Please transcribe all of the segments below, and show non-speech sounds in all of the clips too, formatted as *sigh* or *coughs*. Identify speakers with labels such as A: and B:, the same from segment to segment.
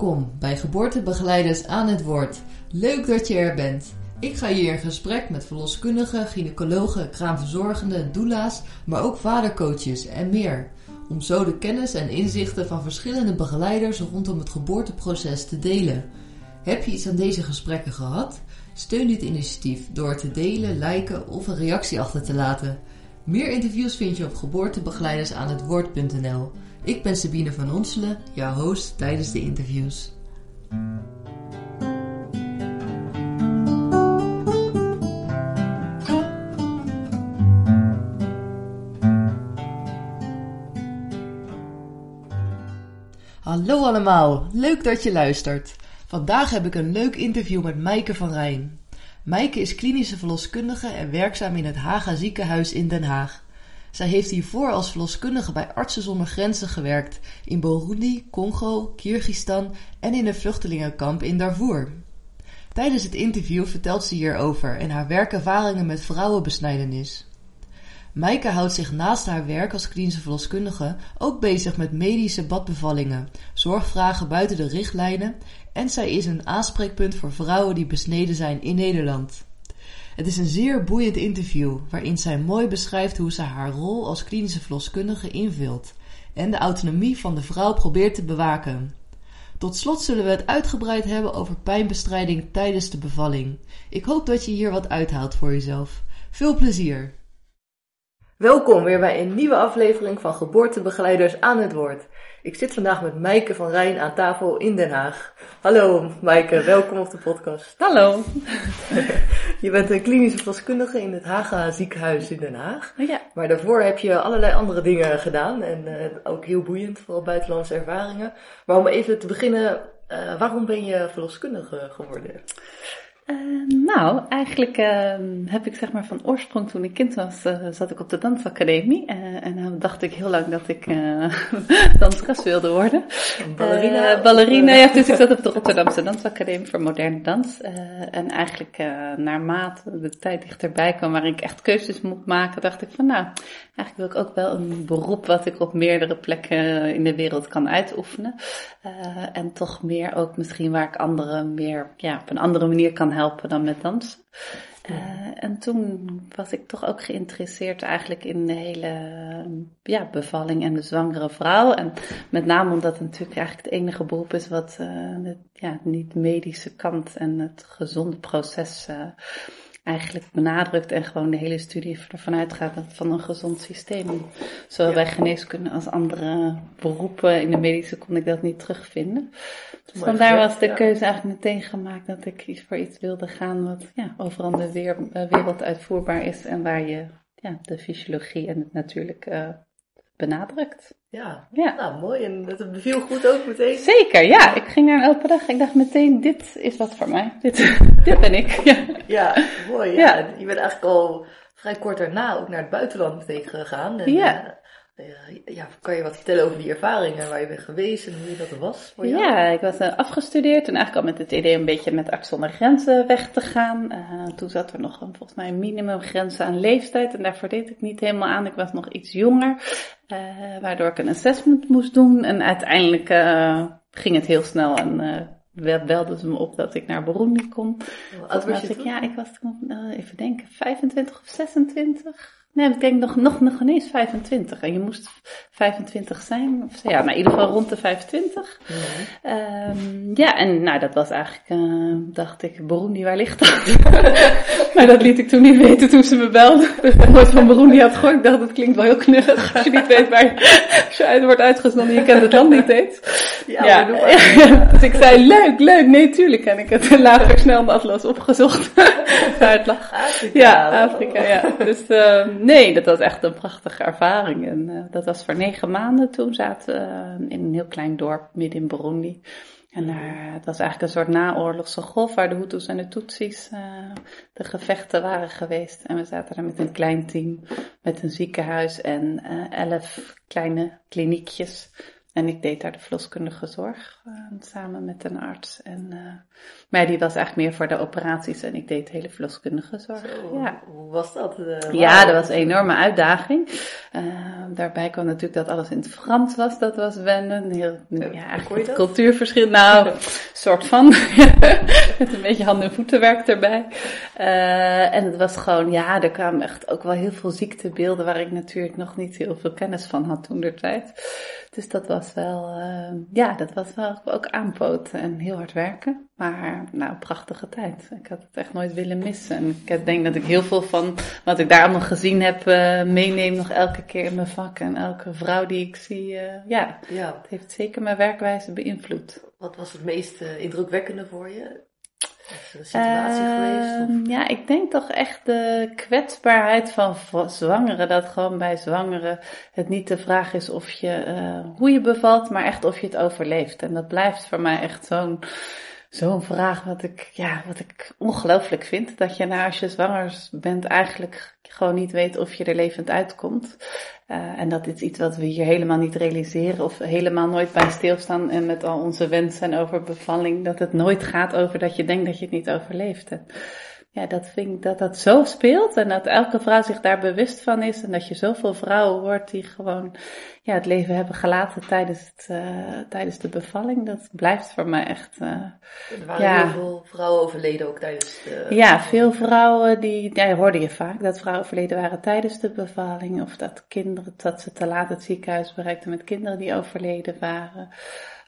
A: Welkom bij Geboortebegeleiders aan het Woord. Leuk dat je er bent. Ik ga hier in gesprek met verloskundigen, gynaecologen, kraamverzorgenden, doula's, maar ook vadercoaches en meer. Om zo de kennis en inzichten van verschillende begeleiders rondom het geboorteproces te delen. Heb je iets aan deze gesprekken gehad? Steun dit initiatief door te delen, liken of een reactie achter te laten. Meer interviews vind je op geboortebegeleidersaanhetwoord.nl. Ik ben Sabine van Onselen, jouw host tijdens de interviews. Hallo allemaal, leuk dat je luistert. Vandaag heb ik een leuk interview met Maaike van Rijn. Maaike is klinische verloskundige en werkzaam in het Haga ziekenhuis in Den Haag. Zij heeft hiervoor als verloskundige bij Artsen zonder Grenzen gewerkt in Burundi, Congo, Kyrgyzstan en in een vluchtelingenkamp in Darfur. Tijdens het interview vertelt ze hierover en haar werkervaringen met vrouwenbesnijdenis. Maaike houdt zich naast haar werk als klinische verloskundige ook bezig met medische badbevallingen, zorgvragen buiten de richtlijnen en zij is een aanspreekpunt voor vrouwen die besneden zijn in Nederland. Het is een zeer boeiend interview waarin zij mooi beschrijft hoe ze haar rol als klinische verloskundige invult en de autonomie van de vrouw probeert te bewaken. Tot slot zullen we het uitgebreid hebben over pijnbestrijding tijdens de bevalling. Ik hoop dat je hier wat uithaalt voor jezelf. Veel plezier! Welkom weer bij een nieuwe aflevering van Geboortebegeleiders aan het Woord. Ik zit vandaag met Maaike van Rijn aan tafel in Den Haag. Hallo Maaike, welkom op de podcast.
B: Hallo. *laughs*
A: je bent een klinische verloskundige in het Haga ziekenhuis in Den Haag.
B: Ja.
A: Maar daarvoor heb je allerlei andere dingen gedaan en uh, ook heel boeiend, vooral buitenlandse ervaringen. Maar om even te beginnen, uh, waarom ben je verloskundige geworden?
B: Uh, nou, eigenlijk uh, heb ik zeg maar van oorsprong toen ik kind was, uh, zat ik op de dansacademie. en dan dacht ik heel lang dat ik *laughs* danskast wilde worden.
A: Ballerina?
B: ballerina, ja. Dus ik zat op de Rotterdamse Dansacademie voor moderne dans. en eigenlijk naarmate de tijd dichterbij kwam waarin ik echt keuzes moet maken, dacht ik van nou, eigenlijk wil ik ook wel een beroep wat ik op meerdere plekken in de wereld kan uitoefenen. en toch meer ook misschien waar ik anderen meer ja, op een andere manier kan helpen dan met dansen. Uh, en toen was ik toch ook geïnteresseerd eigenlijk in de hele ja, bevalling en de zwangere vrouw. En met name omdat het natuurlijk eigenlijk het enige beroep is wat uh, de, ja, niet medische kant en het gezonde proces eigenlijk benadrukt en gewoon de hele studie ervan uitgaat van een gezond systeem. Zowel bij geneeskunde als andere beroepen in de medische kon ik dat niet terugvinden. Dus vandaar was de keuze eigenlijk meteen gemaakt dat ik iets voor iets wilde gaan wat ja, overal in de wereld uitvoerbaar is en waar je ja, de fysiologie en het natuurlijk uh, benadrukt.
A: Ja, ja. Nou, mooi. En dat beviel goed ook meteen.
B: Zeker, ja. Ik ging naar een open dag. Ik dacht meteen, dit is wat voor mij. Dit, *laughs* dit ben ik. *laughs* Ja,
A: ja mooi. Ja. ja. Je bent eigenlijk al vrij kort daarna ook naar het buitenland meteen gegaan. En,
B: ja.
A: Uh, ja, kan je wat vertellen over die ervaringen waar je bent geweest en hoe dat was voor jou?
B: Ja, ik was uh, afgestudeerd en eigenlijk al met het idee een beetje met Arts zonder Grenzen weg te gaan. Uh, toen zat er nog een, volgens mij een minimumgrens aan leeftijd en daarvoor deed ik niet helemaal aan. Ik was nog iets jonger, waardoor ik een assessment moest doen en uiteindelijk ging het heel snel en belden ze me op dat ik naar Burundi kon.
A: Wat was je
B: ik, Ja, ik was toen, even denken, 25 of 26. Nee, ik denk nog, nog, nog ineens 25. En je moest 25 zijn. Of, ja, maar in ieder geval rond de 25. Ja, um, ja en nou, dat was eigenlijk, uh, dacht ik, Burundi, waar ligt dat? *laughs* maar dat liet ik toen niet weten toen ze me belden. Dus ik nooit van Burundi had gehoord. Ik dacht, dat klinkt wel heel knullig. Als je niet weet waar als je wordt uitgezonden je kent het land niet eens.
A: Ja, ja. *laughs*
B: dus ik zei, leuk, leuk. Nee, tuurlijk. En ik heb *laughs* later snel mijn atlas opgezocht. waar het lag.
A: Afrika.
B: Ja, Afrika, ja. Dus, uh, Nee, dat was echt een prachtige ervaring. En uh, dat was voor negen maanden. Toen zaten we uh, in een heel klein dorp midden in Burundi. En daar, het was eigenlijk een soort naoorlogse golf waar de Hutus en de Tutsis de gevechten waren geweest. En we zaten daar met een klein team, met een ziekenhuis en elf kleine kliniekjes. en ik deed daar de verloskundige zorg samen met een arts. En, uh, maar die was eigenlijk meer voor de operaties en ik deed de hele verloskundige zorg.
A: Zo, ja. Hoe was dat? Uh,
B: ja, dat was een enorme uitdaging. daarbij kwam natuurlijk dat alles in het Frans was, dat was wennen. Heel, ja, het cultuurverschil. Nou, *laughs* soort van. *laughs* met een beetje handen- en voetenwerk erbij. en het was gewoon, ja, er kwamen echt ook wel heel veel ziektebeelden waar ik natuurlijk nog niet heel veel kennis van had toen der tijd. Dus dat was wel, uh, ja, dat was wel ook aanpoten en heel hard werken. Maar nou, prachtige tijd. Ik had het echt nooit willen missen. En ik denk dat ik heel veel van wat ik daar allemaal gezien heb, uh, meeneem nog elke keer in mijn vak. En elke vrouw die ik zie, uh, ja, ja, het heeft zeker mijn werkwijze beïnvloed.
A: Wat was het meest indrukwekkende voor je? Situatie
B: uh,
A: geweest?
B: Ja, ik denk toch echt de kwetsbaarheid van zwangeren. Dat gewoon bij zwangeren het niet de vraag is of je, uh, hoe je bevalt, maar echt of je het overleeft. En dat blijft voor mij echt zo'n zo'n vraag wat ik, ja, wat ik ongelooflijk vind. Dat je nou als je zwanger bent eigenlijk gewoon niet weet of je er levend uitkomt. Uh, en dat is iets wat we hier helemaal niet realiseren of helemaal nooit bij stilstaan. En met al onze wensen over bevalling, dat het nooit gaat over dat je denkt dat je het niet overleeft. Ja, dat vind ik dat dat zo speelt en dat elke vrouw zich daar bewust van is en dat je zoveel vrouwen hoort die gewoon ja, het leven hebben gelaten tijdens, het, uh, tijdens de bevalling. Dat blijft voor mij echt. Uh,
A: er waren
B: ja.
A: heel veel vrouwen overleden ook tijdens de.
B: Ja, veel vrouwen die, ja, hoorde je vaak dat vrouwen overleden waren tijdens de bevalling of dat kinderen, dat ze te laat het ziekenhuis bereikten met kinderen die overleden waren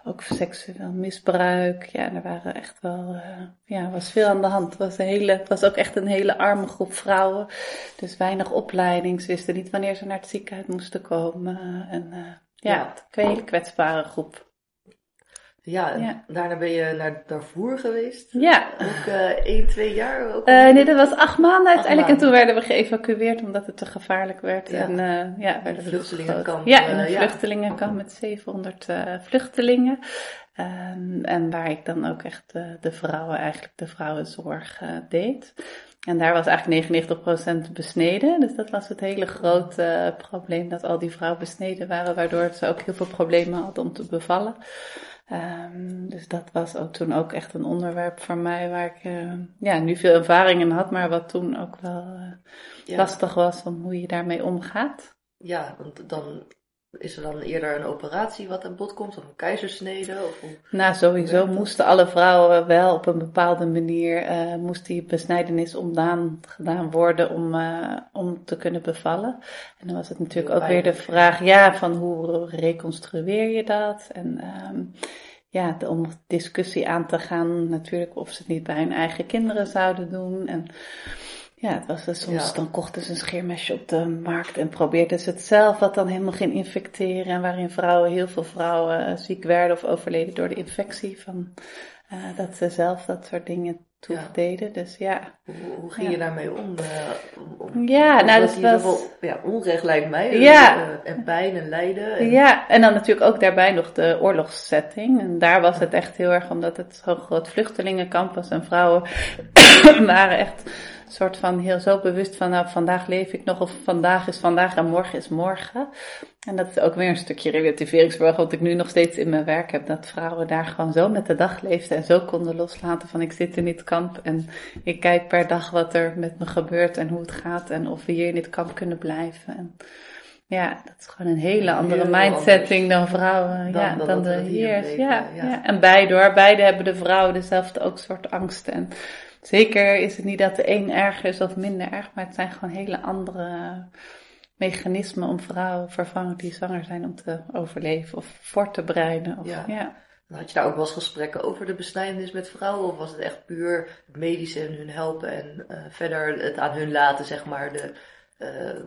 B: ook seksueel misbruik. Ja, er waren echt wel, uh, ja, was veel aan de hand. Het was, een hele, het was ook echt een hele arme groep vrouwen. Dus weinig opleiding. Ze wisten niet wanneer ze naar het ziekenhuis moesten komen. En uh, ja, ja. een hele kwetsbare groep.
A: Ja, ja, daarna ben je naar Darfur geweest.
B: Ja.
A: Ook uh, 1, 2 jaar? Ook
B: uh, nee, dat was acht maanden uiteindelijk. En toen werden we geëvacueerd omdat het te gevaarlijk werd. Ja. En uh, ja, werden
A: we vluchtelingenkamp.
B: Ja, in een vluchtelingenkamp met 700 uh, vluchtelingen. Um, en waar ik dan ook echt de vrouwen, eigenlijk de vrouwenzorg deed. En daar was eigenlijk 99% besneden. Dus dat was het hele grote probleem dat al die vrouwen besneden waren. Waardoor ze ook heel veel problemen hadden om te bevallen. Um, dus dat was ook toen ook echt een onderwerp voor mij waar ik uh, ja, nu veel ervaring in had, maar wat toen ook wel uh, ja. lastig was van hoe je daarmee omgaat.
A: Ja, want dan is er dan eerder een operatie wat aan bod komt, of een keizersnede? Of hoe...
B: Nou, sowieso moesten alle vrouwen wel op een bepaalde manier, uh, moest die besnijdenis omdaan gedaan worden om, uh, om te kunnen bevallen. En dan was het natuurlijk ook weer de vraag, ja, van hoe reconstrueer je dat? En um, ja, om discussie aan te gaan natuurlijk of ze het niet bij hun eigen kinderen zouden doen. En ja, het was dus soms, ja. dan kochten ze een scheermesje op de markt en probeerden ze het zelf, wat dan helemaal ging infecteren. En waarin vrouwen, heel veel vrouwen ziek werden of overleden door de infectie van, uh, dat ze zelf dat soort dingen toe ja. deden. Dus ja.
A: Hoe, hoe ging je daarmee om?
B: Uh, ja, nou dat was...
A: Zoveel, ja, onrecht lijkt mij.
B: Ja.
A: Uh, en pijn en lijden. En...
B: Ja, en dan natuurlijk ook daarbij nog de oorlogssetting. En daar was het echt heel erg, omdat het zo'n groot vluchtelingenkamp was en vrouwen *coughs* waren echt soort van heel zo bewust van, nou, vandaag leef ik nog, of vandaag is vandaag en morgen is morgen. En dat is ook weer een stukje relativeringsvermogen, wat ik nu nog steeds in mijn werk heb. Dat vrouwen daar gewoon zo met de dag leefden en zo konden loslaten van ik zit in dit kamp en ik kijk per dag wat er met me gebeurt en hoe het gaat en of we hier in dit kamp kunnen blijven. En ja, dat is gewoon een hele andere mindsetting dan vrouwen, dan, ja, dan, dan de heers. Ja, ja. ja, en beide hoor, beide hebben de vrouwen dezelfde ook soort angsten. En zeker is het niet dat de een erger is of minder erg, maar het zijn gewoon hele andere mechanismen om vrouwen vervangen die zwanger zijn om te overleven of voor te bereiden. Of, ja. ja.
A: Had je daar ook wel eens gesprekken over de besnijdenis met vrouwen? Of was het echt puur het medische en hun helpen en uh, verder het aan hun laten, zeg maar, de,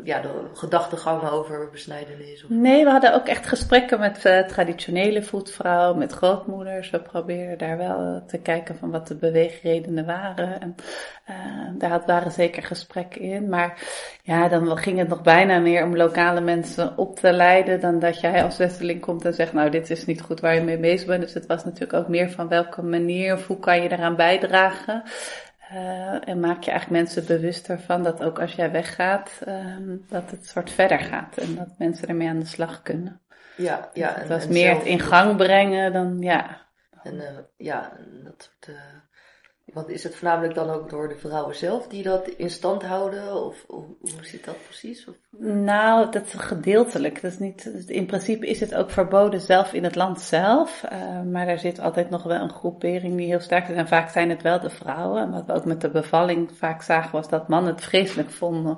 A: ja, de gedachtegangen over besnijdenis? Of...
B: Nee, we hadden ook echt gesprekken met uh, traditionele voetvrouwen, met grootmoeders. We probeerden daar wel te kijken van wat de beweegredenen waren. En uh, daar waren zeker gesprekken in. Maar ja, dan ging het nog bijna meer om lokale mensen op te leiden dan dat jij als Westeling komt en zegt, nou dit is niet goed waar je mee bezig bent. Dus het was natuurlijk ook meer van welke manier of hoe kan je daaraan bijdragen. Uh, en maak je eigenlijk mensen bewust ervan dat ook als jij weggaat, um, dat het soort verder gaat en dat mensen ermee aan de slag kunnen. Ja, ja. Het was meer het in gang brengen dan, ja.
A: En ja, dat soort want is het voornamelijk dan ook door de vrouwen zelf die dat in stand houden? Of hoe, zit dat precies?
B: Nou, dat is gedeeltelijk. Dat is niet, in principe is het ook verboden zelf in het land zelf. Uh, maar er zit altijd nog wel een groepering die heel sterk is. En vaak zijn het wel de vrouwen. En wat we ook met de bevalling vaak zagen was dat mannen het vreselijk vonden.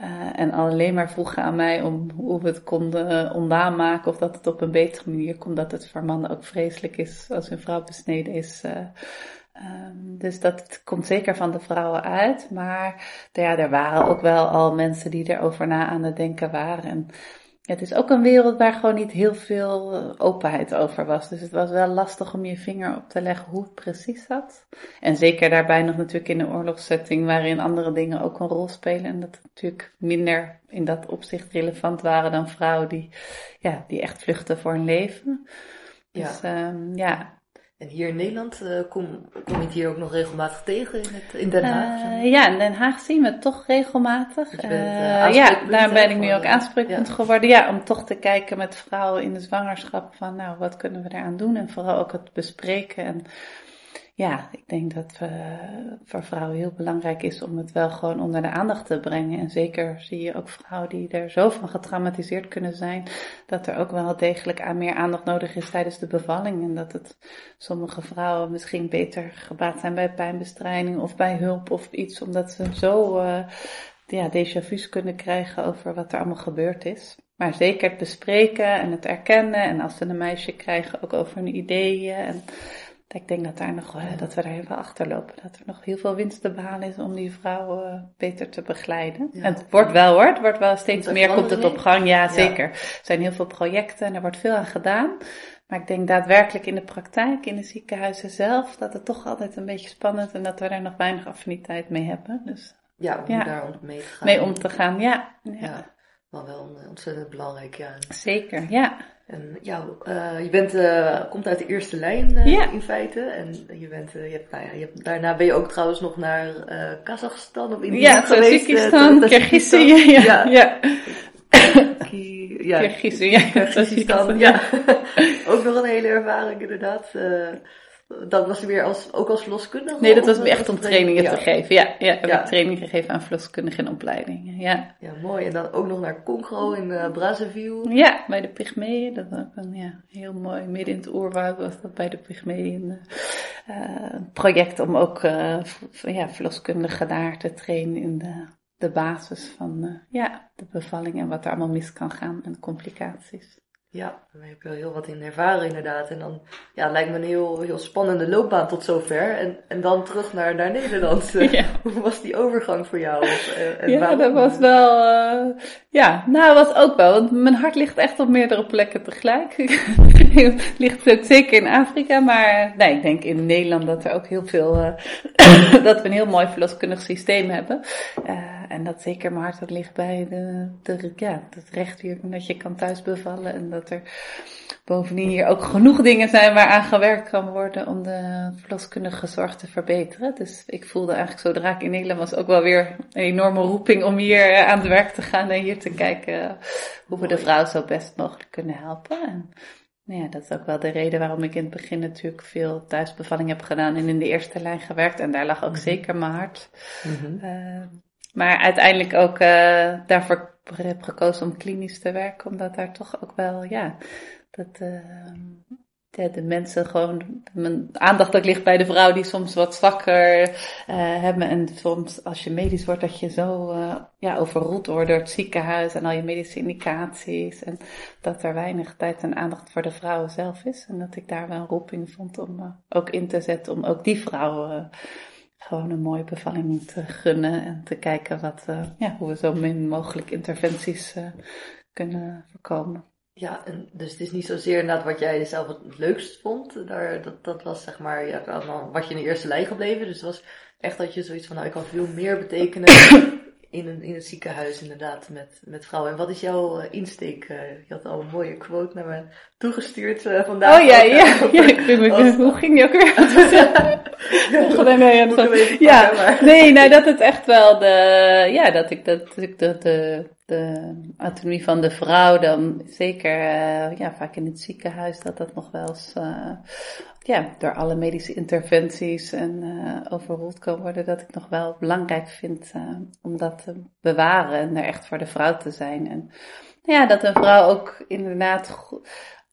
B: Uh, en alleen maar vroegen aan mij om hoe we het konden ondaan maken. Of dat het op een betere manier komt. Dat het voor mannen ook vreselijk is als hun vrouw besneden is. Um, dus dat komt zeker van de vrouwen uit. Maar ja, er waren ook wel al mensen die erover na aan het denken waren. En het is ook een wereld waar gewoon niet heel veel eh, openheid over was. Dus het was wel lastig om je vinger op te leggen hoe het precies zat. En zeker daarbij nog natuurlijk in een oorlogssetting waarin andere dingen ook een rol spelen. En dat natuurlijk minder in dat opzicht relevant waren dan vrouwen die, ja, die echt vluchten voor hun leven. Dus ja, um, ja
A: en hier in Nederland uh, kom, kom je het hier ook nog regelmatig tegen in, het, in Den Haag?
B: Uh, ja, in Den Haag zien we het toch regelmatig. Uh, ja, daar ben ik nu ook aanspreekpunt geworden. Ja, om toch te kijken met vrouwen in de zwangerschap van nou, wat kunnen we daaraan doen? En vooral ook het bespreken en ja, ik denk dat uh, voor vrouwen heel belangrijk is om het wel gewoon onder de aandacht te brengen. En zeker zie je ook vrouwen die er zo van getraumatiseerd kunnen zijn, dat er ook wel degelijk aan meer aandacht nodig is tijdens de bevalling. En dat het sommige vrouwen misschien beter gebaat zijn bij pijnbestrijding of bij hulp of iets, omdat ze zo uh, ja, déjà vu's kunnen krijgen over wat er allemaal gebeurd is. Maar zeker het bespreken en het erkennen en als ze een meisje krijgen ook over hun ideeën en ik denk dat, daar nog, eh, dat we daar even achterlopen. Dat er nog heel veel winst te behalen is om die vrouwen eh, beter te begeleiden. En het wordt wel hoor, het wordt wel steeds meer, komt het op gang. Ja, zeker. Er zijn heel veel projecten en er wordt veel aan gedaan. Maar ik denk daadwerkelijk in de praktijk, in de ziekenhuizen zelf, dat het toch altijd een beetje spannend en dat we daar nog weinig affiniteit mee hebben. Dus,
A: ja, om daar mee te gaan.
B: Mee om te gaan, ja. ja.
A: Maar wel ontzettend belangrijk, ja.
B: Zeker, ja.
A: En ja, uh, je bent, uh, komt uit de eerste lijn uh, ja. in feite. En je bent, je hebt, nou ja, je hebt, daarna ben je ook trouwens nog naar Kazachstan of India
B: ja,
A: geweest.
B: Kyrgyzstan, Kyrgyzstan, ja. ja. ja.
A: ja. Kyrgyzstan, ja. *laughs* ook nog een hele ervaring inderdaad. Dat was weer als, ook als verloskundige?
B: Nee, dat was echt om trainingen te geven. Ja, ja heb ik training gegeven aan verloskundigen in opleidingen. Ja.
A: ja, mooi. En dan ook nog naar Congo in uh, Brazzaville.
B: Ja, bij de Pygmeeën. Dat was ook een ja, heel mooi. Midden in het oerwoud was dat bij de Pygmeeën. Uh, project om ook uh, ja, verloskundigen daar te trainen in de, de basis van ja, de bevalling en wat er allemaal mis kan gaan en complicaties.
A: Ja, daar heb ik wel heel wat in ervaren inderdaad. En dan ja, lijkt me een heel, heel spannende loopbaan tot zover. En, en dan terug naar, naar Nederland. *laughs* Ja. *laughs* Hoe was die overgang voor jou?
B: Eh, en ja, dat was wel... Uh, ja, nou was ook wel. Want mijn hart ligt echt op meerdere plekken tegelijk. *laughs* *laughs* ligt zeker in Afrika. Maar nee, ik denk in Nederland dat er ook heel veel... Uh, *coughs* dat we een heel mooi verloskundig systeem hebben. en dat zeker mijn hart dat ligt bij de, de, ja, het recht hier dat je kan thuis bevallen. En dat er bovendien hier ook genoeg dingen zijn waaraan gewerkt kan worden om de verloskundige zorg te verbeteren. Dus ik voelde eigenlijk zodra ik in Nederland was ook wel weer een enorme roeping om hier eh, aan het werk te gaan en hier te kijken hoe we de vrouw zo best mogelijk kunnen helpen. En, nou ja, dat is ook wel de reden waarom ik in het begin natuurlijk veel thuisbevalling heb gedaan en in de eerste lijn gewerkt. En daar lag ook mhm. zeker mijn hart. Mm maar uiteindelijk ook uh, daarvoor heb gekozen om klinisch te werken, omdat daar toch ook wel, ja, dat uh, de, de, mensen gewoon, mijn aandacht ook ligt bij de vrouw die soms wat zwakker uh, hebben. En soms als je medisch wordt, dat je zo uh, ja, overroeld wordt door het ziekenhuis en al je medische indicaties. En dat er weinig tijd en aandacht voor de vrouwen zelf is. En dat ik daar wel een roeping vond om ook in te zetten om ook die vrouwen gewoon een mooie bevalling te gunnen en te kijken wat, ja, hoe we zo min mogelijk interventies kunnen voorkomen.
A: Ja, en dus het is niet zozeer inderdaad wat jij zelf het leukst vond. Daar, dat, dat was zeg maar ja, wat je in de eerste lijn gebleven. Dus het was echt dat je zoiets van, nou ik kan veel meer betekenen *coughs* in, een, in het ziekenhuis inderdaad met, met vrouwen. En wat is jouw uh, insteek? Uh, je had al een mooie quote naar me toegestuurd uh, vandaag.
B: Oh ja, ja. ja ik als, hoe ging die ook weer? *laughs* ja, nee, nee, ja, nee, dat het echt wel de, ja, dat ik dat, ik dat de, de autonomie van de vrouw, dan zeker uh, ja, vaak in het ziekenhuis, dat dat nog wel eens uh, ja, door alle medische interventies en uh, overroeld kan worden, dat ik nog wel belangrijk vind om dat te bewaren en er echt voor de vrouw te zijn. En ja, dat een vrouw ook inderdaad,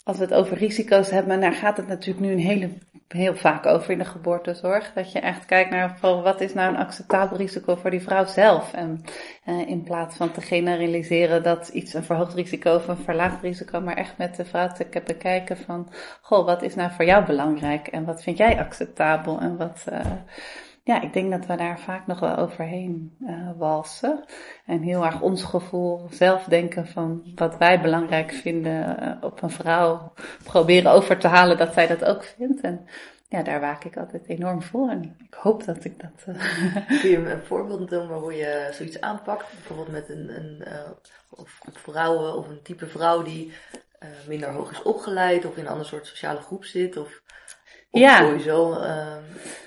B: als we het over risico's hebben, daar gaat het natuurlijk nu een hele heel vaak over in de geboortezorg. Dat je echt kijkt naar wat is nou een acceptabel risico voor die vrouw zelf. En uh, in plaats van te generaliseren dat iets een verhoogd risico of een verlaagd risico, maar echt met de vrouw te bekijken van, goh, wat is nou voor jou belangrijk en wat vind jij acceptabel en wat, uh, ja, ik denk dat we daar vaak nog wel overheen uh, walsen. En heel erg ons gevoel zelf denken van wat wij belangrijk vinden uh, op een vrouw. Proberen over te halen dat zij dat ook vindt. En ja, daar waak ik altijd enorm voor. En ik hoop dat ik dat.
A: Uh... *laughs* Kun je een voorbeeld noemen hoe je zoiets aanpakt? Bijvoorbeeld met een, een of vrouwen of een type vrouw die minder hoog is opgeleid of in een ander soort sociale groep zit? Of ja. sowieso uh,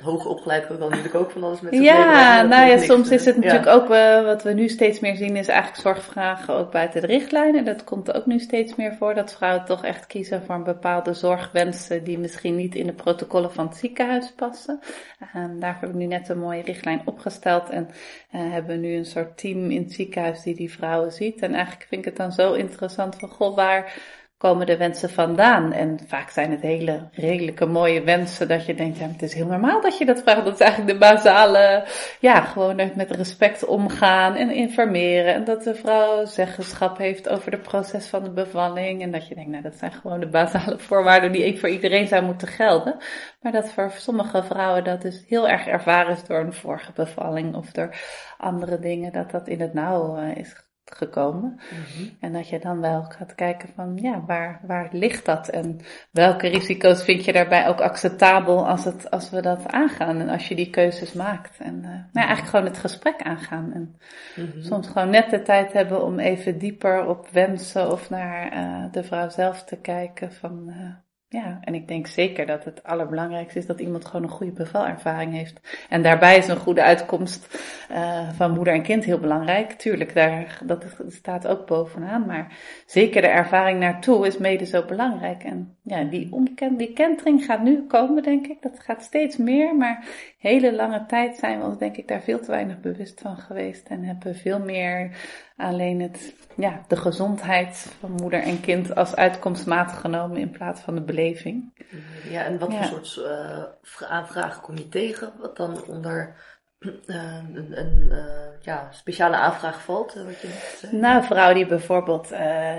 A: hoog opgeleid ook dan natuurlijk ook van alles met
B: Ja, nou ja, soms is het natuurlijk ook uh, wat we nu steeds meer zien, is eigenlijk zorgvragen ook buiten de richtlijnen. Dat komt ook nu steeds meer voor, dat vrouwen toch echt kiezen voor een bepaalde zorgwensen die misschien niet in de protocollen van het ziekenhuis passen. Uh, daarvoor hebben we nu net een mooie richtlijn opgesteld en uh, hebben we nu een soort team in het ziekenhuis die die vrouwen ziet. En eigenlijk vind ik het dan zo interessant van, goh, waar komen de wensen vandaan? En vaak zijn het hele redelijke mooie wensen dat je denkt, ja, het is heel normaal dat je dat vraagt. Dat is eigenlijk de basale, ja, gewoon met respect omgaan en informeren. En dat de vrouw zeggenschap heeft over het proces van de bevalling. En dat je denkt, nou, dat zijn gewoon de basale voorwaarden die voor iedereen zou moeten gelden. Maar dat voor sommige vrouwen dat dus heel erg ervaren is door een vorige bevalling of door andere dingen, dat dat in het nauw uh, is gekomen. Mhm. En dat je dan wel gaat kijken van, ja, waar, waar ligt dat? En welke risico's vind je daarbij ook acceptabel als, het, als we dat aangaan en als je die keuzes maakt? En uh, nou ja, eigenlijk gewoon het gesprek aangaan. En mhm. soms gewoon net de tijd hebben om even dieper op wensen of naar uh, de vrouw zelf te kijken van, uh, ja, en ik denk zeker dat het allerbelangrijkste is dat iemand gewoon een goede bevalervaring heeft. En daarbij is een goede uitkomst uh, van moeder en kind heel belangrijk. Tuurlijk, daar, dat staat ook bovenaan. Maar zeker de ervaring naartoe is mede zo belangrijk. En ja, die, omken, die kentering gaat nu komen, denk ik. Dat gaat steeds meer. Maar hele lange tijd zijn we ons, denk ik, daar veel te weinig bewust van geweest. En hebben veel meer alleen het, ja, de gezondheid van moeder en kind als uitkomstmatig genomen in plaats van de beleving.
A: Ja, en wat voor soort uh, aanvragen kom je tegen? Wat dan onder *clears throat* een, een uh, ja, speciale aanvraag valt? Wat je
B: nou, vrouwen die bijvoorbeeld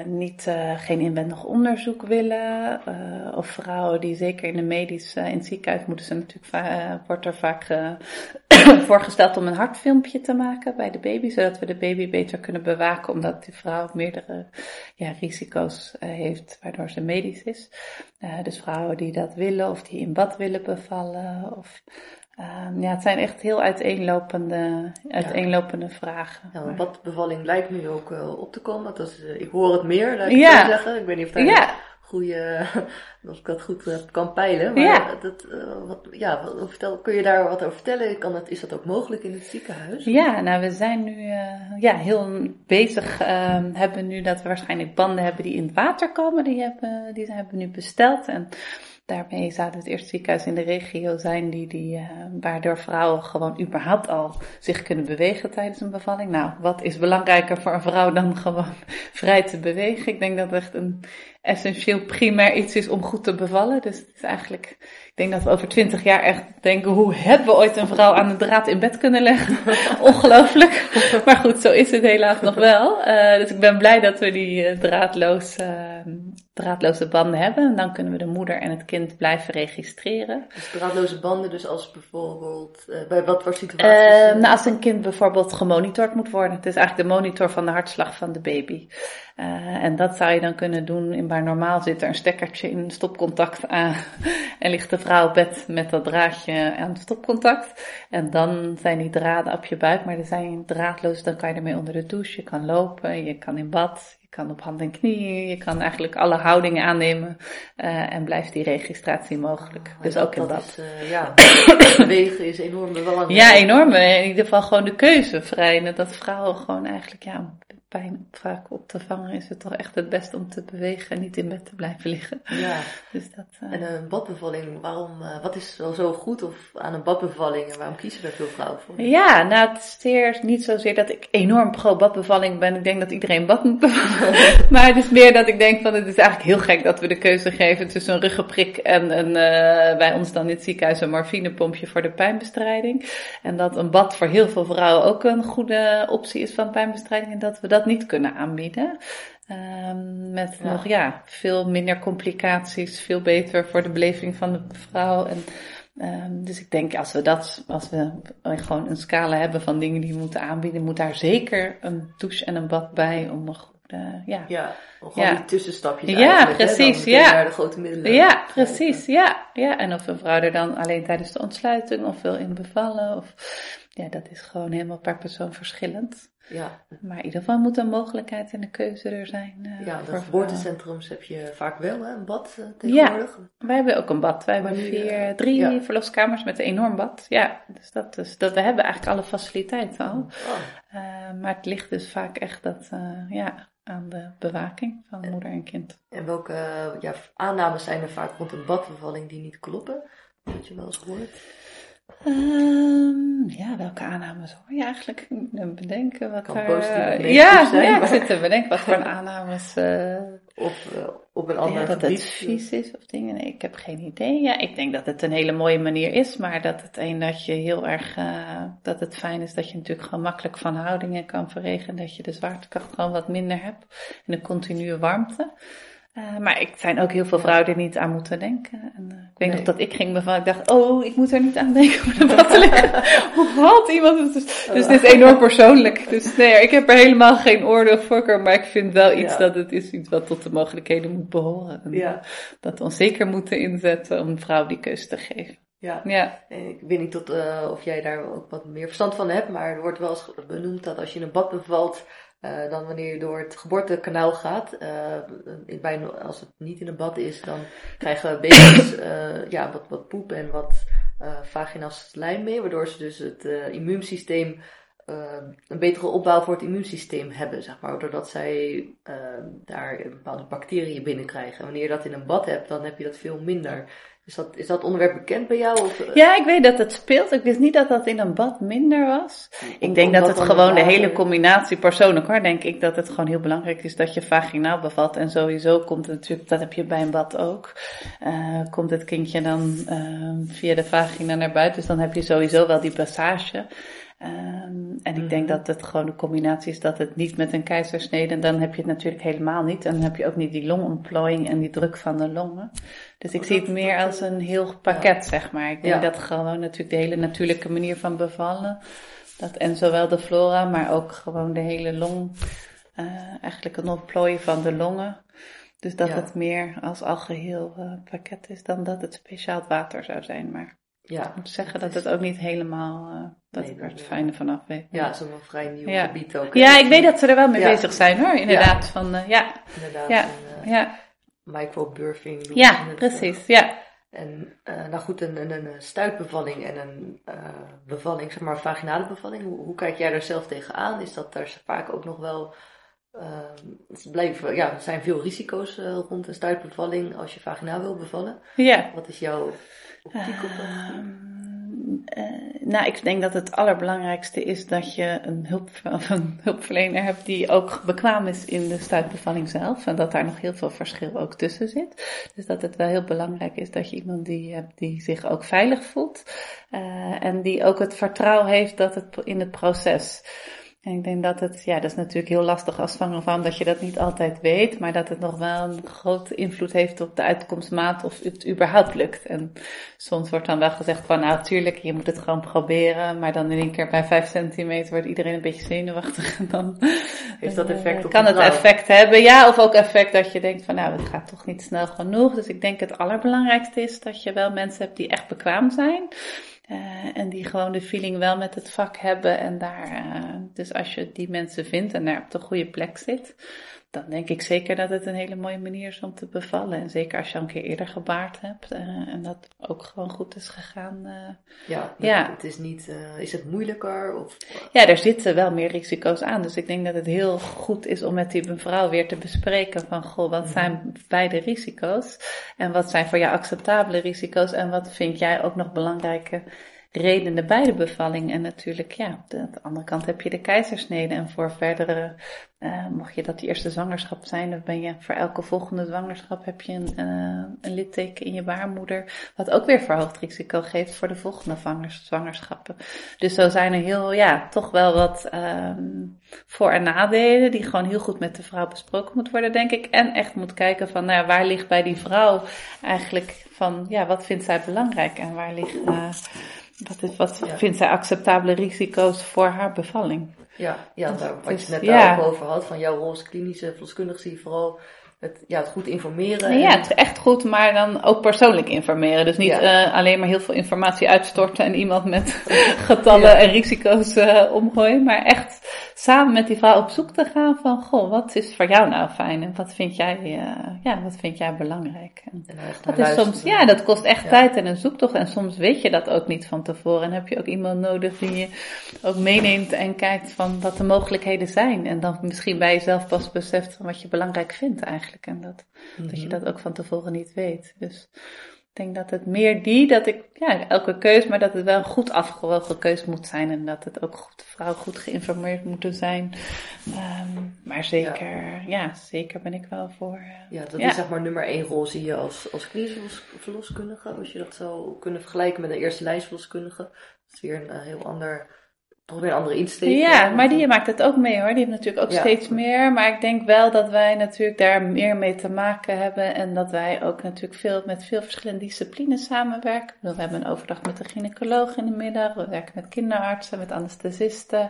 B: niet, geen inwendig onderzoek willen, of vrouwen die zeker in de medisch, in het ziekenhuis moeten ze natuurlijk, wordt er vaak *clears throat* voorgesteld om een hartfilmpje te maken bij de baby, zodat we de baby beter kunnen bewaken, omdat die vrouw meerdere ja, risico's uh, heeft, waardoor ze medisch is. Uh, dus vrouwen die dat willen of die in bad willen bevallen. Of, uh, ja, het zijn echt heel uiteenlopende, uiteenlopende ja. vragen.
A: Ja, maar badbevalling lijkt nu ook op te komen. Dat is, ik hoor het meer, laat ik ja. zeggen. Ik weet niet of daar ja goede, *laughs* als ik dat goed uh, kan peilen. Maar ja. Dat, uh, wat, ja, wat, vertel, kun je daar wat over vertellen? Kan het, is dat ook mogelijk in het ziekenhuis?
B: Ja, nou we zijn nu uh, ja, heel bezig. Ehm, hebben nu dat we waarschijnlijk banden hebben die in het water komen. Die hebben, die hebben we nu besteld. En daarmee zouden het eerste ziekenhuis in de regio zijn die, die, uh, waardoor vrouwen gewoon überhaupt al zich kunnen bewegen tijdens een bevalling. Nou, wat is belangrijker voor een vrouw dan gewoon *laughs* vrij te bewegen? Ik denk dat echt een essentieel primair iets is om goed te bevallen. Dus het is eigenlijk, denk dat we over twintig jaar echt denken, hoe hebben we ooit een vrouw aan de draad in bed kunnen leggen? *laughs* Ongelooflijk. Maar goed, zo is het helaas nog wel. Uh, dus ik ben blij dat we die uh, draadloos, uh, draadloze banden hebben. En dan kunnen we de moeder en het kind blijven registreren.
A: Dus draadloze banden, dus als bijvoorbeeld, bij wat voor situaties?
B: nou, als een kind bijvoorbeeld gemonitord moet worden. Het is eigenlijk de monitor van de hartslag van de baby. En dat zou je dan kunnen doen in waar normaal zit er een stekkertje in stopcontact aan. *laughs* en ligt de vrouw op bed met dat draadje aan het stopcontact. En dan zijn die draden op je buik, maar er zijn draadloos, dan kan je ermee onder de douche. Je kan lopen, je kan in bad, je kan op hand en knieën, je kan eigenlijk alle houdingen aannemen. Uh, en blijft die registratie mogelijk. Dus ook in bad. Is,
A: uh, ja, *coughs* bewegen is enorm belangrijk.
B: Ja, enorm. In ieder geval gewoon de keuze vrij. Dat vrouwen gewoon eigenlijk, ja, pijn vaak op te vangen, is het toch echt het beste om te bewegen en niet in bed te blijven liggen.
A: Ja. *laughs*
B: Dus dat, uh...
A: En een badbevalling, waarom, uh, wat is wel zo goed of aan een badbevalling en waarom kiezen er veel vrouwen voor?
B: Ja, nou het is zeer, niet zozeer dat ik enorm pro badbevalling ben. Ik denk dat iedereen bad moet bevallen. *laughs* maar het is meer dat ik denk van het is eigenlijk heel gek dat we de keuze geven tussen een ruggenprik en een, uh, bij ons dan in het ziekenhuis een morfinepompje voor de pijnbestrijding. En dat een bad voor heel veel vrouwen ook een goede optie is van pijnbestrijding en dat we dat niet kunnen aanbieden. Um, met ja. nog ja, veel minder complicaties, veel beter voor de beleving van de vrouw. En, um, dus ik denk als we dat, als we gewoon een scala hebben van dingen die we moeten aanbieden, moet daar zeker een douche en een bad bij om een goede, ja.
A: Ja, gewoon
B: Ja.
A: die tussenstapjes
B: Ja,
A: hè,
B: precies,
A: meteen
B: ja.
A: naar de grote middelen.
B: Ja, precies, ja, ja. En of een vrouw er dan alleen tijdens de ontsluiting of wil in bevallen of, ja, dat is gewoon helemaal per persoon verschillend.
A: Ja,
B: Maar in ieder geval moet een mogelijkheid en een keuze er zijn. eh,
A: ja de geboortecentrums heb je vaak wel, hè, een bad eh, tegenwoordig.
B: vrouwen. Wij hebben ook een bad. Wij hebben vier,
A: eh,
B: drie
A: ja.
B: verloskamers met een enorm bad. Ja, dus dat is, dat, we hebben eigenlijk alle faciliteiten al.
A: Oh,
B: maar het ligt dus vaak echt dat, ja, aan de bewaking van moeder en kind.
A: En welke ja, aannames zijn er vaak rond een badbevalling die niet kloppen? Dat je wel eens gehoord.
B: Ehm, ja, welke aannames hoor je eigenlijk? Ik even bedenken wat
A: Kan of
B: eh, ja,
A: zijn,
B: ja, ik zit te bedenken wat voor *laughs* aannames... eh,
A: Of eh, op een ander
B: ja, dat
A: gebied.
B: het vies is of dingen. Nee, ik heb geen idee. Ja, ik denk dat het een hele mooie manier is, maar dat het een dat je heel erg, dat het fijn is dat je natuurlijk gewoon makkelijk van houdingen kan verregelen, dat je de zwaartekracht gewoon wat minder hebt en een continue warmte. Eh, maar ik zijn ook heel veel vrouwen die er niet aan moeten denken. En, eh, ik weet
A: Nee.
B: nog dat ik ging bevallen. Ik dacht, oh, ik moet er niet aan denken om naar bad te liggen. Hoe iemand? Dus, dus het is enorm persoonlijk. Dus nee, ik heb er helemaal geen oordeel voor. Maar ik vind wel iets
A: Ja.
B: dat het is iets wat tot de mogelijkheden moet behoren. En,
A: Ja,
B: dat we ons zeker moeten inzetten om een vrouw die keuze te geven.
A: ja.
B: Ja,
A: En ik weet niet tot, eh, of jij daar ook wat meer verstand van hebt, maar er wordt wel eens benoemd dat als je in een bad bevalt, eh, dan wanneer je door het geboortekanaal gaat, eh, bij, als het niet in een bad is, dan krijgen baby's eh, ja, wat, wat poep en wat vaginaal slijm mee, waardoor ze dus het immuunsysteem, een betere opbouw voor het immuunsysteem hebben, zeg maar, doordat zij daar bepaalde bacteriën binnenkrijgen. En wanneer je dat in een bad hebt, dan heb je dat veel minder. Is dat, is dat onderwerp bekend bij jou? Of, eh,
B: ja ik weet dat het speelt. Ik wist niet dat dat in een bad minder was. Ik denk dat het gewoon de hele combinatie, persoonlijk hoor, denk ik dat het gewoon heel belangrijk is dat je vaginaal bevalt. En sowieso komt het natuurlijk, dat heb je bij een bad ook, eh, komt het kindje dan eh, via de vagina naar buiten. Dus dan heb je sowieso wel die passage. Ehm, en ik denk
A: Mhm.
B: dat het gewoon de combinatie is dat het niet met een keizersnede, en dan heb je het natuurlijk helemaal niet. En dan heb je ook niet die longontplooiing en die druk van de longen. Dus ik
A: Oh,
B: zie het meer als een heel pakket, zeg maar. Ik denk
A: Ja.
B: dat gewoon natuurlijk de hele natuurlijke manier van bevallen, dat en zowel de flora, maar ook gewoon de hele long, eh, eigenlijk een ontplooien van de longen. Dus dat
A: Ja.
B: het meer als algeheel eh, pakket is dan dat het speciaal water zou zijn. Maar
A: Ja,
B: ik moet zeggen dat het ook niet helemaal, eh, dat
A: Nee,
B: ik er het fijne vanaf weet.
A: Ja, een vrij nieuw
B: Ja.
A: gebied ook. hè?
B: Ja, ik weet dat ze er wel mee
A: Ja.
B: bezig zijn hoor, inderdaad. Van, eh, ja,
A: Inderdaad,
B: Ja.
A: een uh,
B: ja,
A: microburfing.
B: ja, precies,
A: eh.
B: ja.
A: En uh, nou goed, een, een, een stuitbevalling en een uh, bevalling, zeg maar vaginale bevalling. Hoe, hoe, kijk jij daar zelf tegenaan? Is dat daar vaak ook nog wel... Uh, het blijven, ja, er zijn veel risico's uh, rond een stuitbevalling als je vaginaal wil bevallen.
B: Ja.
A: Wat is jouw dat?
B: Uh, nou, ik denk dat het allerbelangrijkste is dat je een, hulp, *laughs* een hulpverlener hebt die ook bekwaam is in de stuitbevalling zelf. En dat daar nog heel veel verschil ook tussen zit. Dus dat het wel heel belangrijk is dat je iemand die hebt die zich ook veilig voelt. Uh, en die ook het vertrouwen heeft dat het in het proces. En ik denk dat het, ja, dat is natuurlijk heel lastig als zwangervrouw, dat je dat niet altijd weet, maar dat het nog wel een grote invloed heeft op de uitkomstmaat of het überhaupt lukt. En soms wordt dan wel gezegd van, nou tuurlijk, je moet het gewoon proberen, maar dan in één keer bij vijf centimeter wordt iedereen een beetje zenuwachtig en dan
A: heeft dat effect op
B: kan het effect hebben. Ja, of ook effect dat je denkt van, nou, het gaat toch niet snel genoeg. Dus ik denk het allerbelangrijkste is dat je wel mensen hebt die echt bekwaam zijn. Uh, en die gewoon de feeling wel met het vak hebben en daar, uh, dus als je die mensen vindt en daar op de goede plek zit, dan denk ik zeker dat het een hele mooie manier is om te bevallen. En zeker als je al een keer eerder gebaard hebt uh, en dat ook gewoon goed is gegaan. Uh,
A: ja, ja, het is niet, uh, is het moeilijker? Of?
B: Ja, er zitten wel meer risico's aan. Dus ik denk dat het heel goed is om met die mevrouw weer te bespreken van, goh, wat zijn beide risico's? En wat zijn voor jou acceptabele risico's? En wat vind jij ook nog belangrijke redenen bij de bevalling. En natuurlijk, ja, aan de, andere kant heb je de keizersnede. En voor verdere, uh, mocht je dat die eerste zwangerschap zijn, dan ben je voor elke volgende zwangerschap heb je een, uh, een litteken in je baarmoeder. Wat ook weer verhoogd risico geeft voor de volgende zwangerschappen. Dus zo zijn er heel, ja, toch wel wat um, voor- en nadelen die gewoon heel goed met de vrouw besproken moet worden, denk ik. En echt moet kijken van, nou, waar ligt bij die vrouw eigenlijk van, ja, wat vindt zij belangrijk en waar ligt... Uh, wat, is, wat vindt zij acceptabele risico's voor haar bevalling?
A: Ja, ja daar, wat dus, je net ja. over had, van jouw rol als klinische verloskundige zie je vooral het, ja, het goed informeren.
B: Nee, ja, het echt goed, maar dan ook persoonlijk informeren. Dus niet uh, alleen maar heel veel informatie uitstorten en iemand met *laughs* getallen en risico's uh, omgooien, maar echt samen met die vrouw op zoek te gaan van, goh, wat is voor jou nou fijn en wat vind jij, uh, ja, wat vind jij belangrijk? En dat is soms, ja, dat kost echt ja. tijd en een zoektocht en soms weet je dat ook niet van tevoren en heb je ook iemand nodig die je ook meeneemt en kijkt van wat de mogelijkheden zijn en dan misschien bij jezelf pas beseft van wat je belangrijk vindt eigenlijk. En dat, dat je mhm. dat ook van tevoren niet weet. Dus ik denk dat het meer die, dat ik, ja, elke keus, maar dat het wel een goed afgewogen keus moet zijn. En dat het ook goed, vrouw goed geïnformeerd moeten zijn. Um, maar zeker, ja. zeker ben ik wel voor. Uh,
A: ja, dat is zeg maar nummer één rol zie je als, als verloskundige. Als je dat zou kunnen vergelijken met een eerste lijstverloskundige. Dat is weer een uh, heel ander weer een andere insteek.
B: Ja, maar die maakt het ook mee hoor. Die heeft natuurlijk ook steeds meer. Maar ik denk wel dat wij natuurlijk daar meer mee te maken hebben. En dat wij ook natuurlijk veel met veel verschillende disciplines samenwerken. We hebben een overdag met de gynaecoloog in de middag. We werken met kinderartsen, met anesthesisten.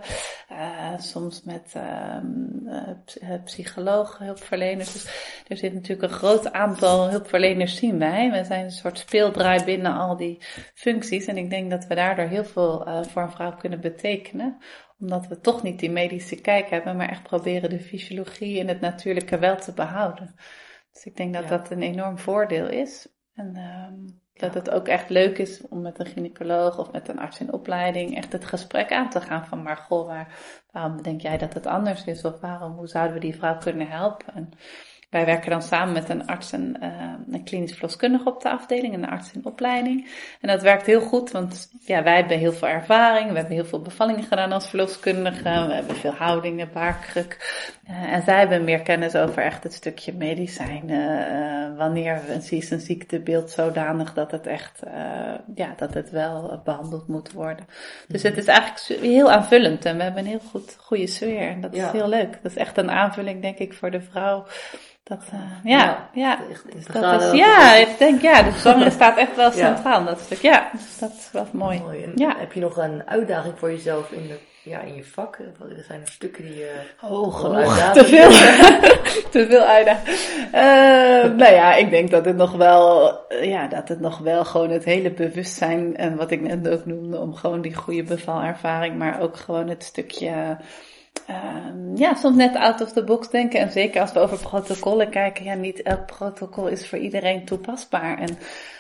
B: Uh, soms met uh, psychologen, hulpverleners. Dus er zit natuurlijk een groot aantal hulpverleners zien wij. We zijn een soort speeldraai binnen al die functies. En ik denk dat we daardoor heel veel uh, voor een vrouw kunnen betekenen omdat we toch niet die medische kijk hebben, maar echt proberen de fysiologie en het natuurlijke wel te behouden. Dus ik denk dat dat een enorm voordeel is. En um, dat het ook echt leuk is om met een gynaecoloog of met een arts in opleiding echt het gesprek aan te gaan van maar goh, waar, waarom denk jij dat het anders is? Of waarom, hoe zouden we die vrouw kunnen helpen? En wij werken dan samen met een arts en uh, een klinisch verloskundige op de afdeling, een arts in opleiding. En dat werkt heel goed, want ja, wij hebben heel veel ervaring, we hebben heel veel bevallingen gedaan als verloskundige, we hebben veel houdingen, baarkruk. Uh, en zij hebben meer kennis over echt het stukje medicijnen, uh, wanneer een, een ziektebeeld zodanig dat het echt, ja, dat het wel behandeld moet worden. Dus het is eigenlijk heel aanvullend en we hebben een heel goed, goede sfeer en dat is heel leuk. Dat is echt een aanvulling denk ik voor de vrouw dat, uh, ja, ja, ja dat is, ja, ik denk, ja, de zwanger staat echt wel *laughs* centraal, dat stuk. Ja, dus dat is wel mooi. ja.
A: Heb je nog een uitdaging voor jezelf in, de, ja, in je vak? Er zijn er stukken die je...
B: Oh, genoeg. Te veel. *laughs* te veel uitdaging. Uh, nou ja, ik denk dat het nog wel, ja, dat het nog wel gewoon het hele bewustzijn, en wat ik net ook noemde, om gewoon die goede bevalervaring, maar ook gewoon het stukje Um, ja, soms net out of the box denken. En zeker als we over protocollen kijken, ja, niet elk protocol is voor iedereen toepasbaar. En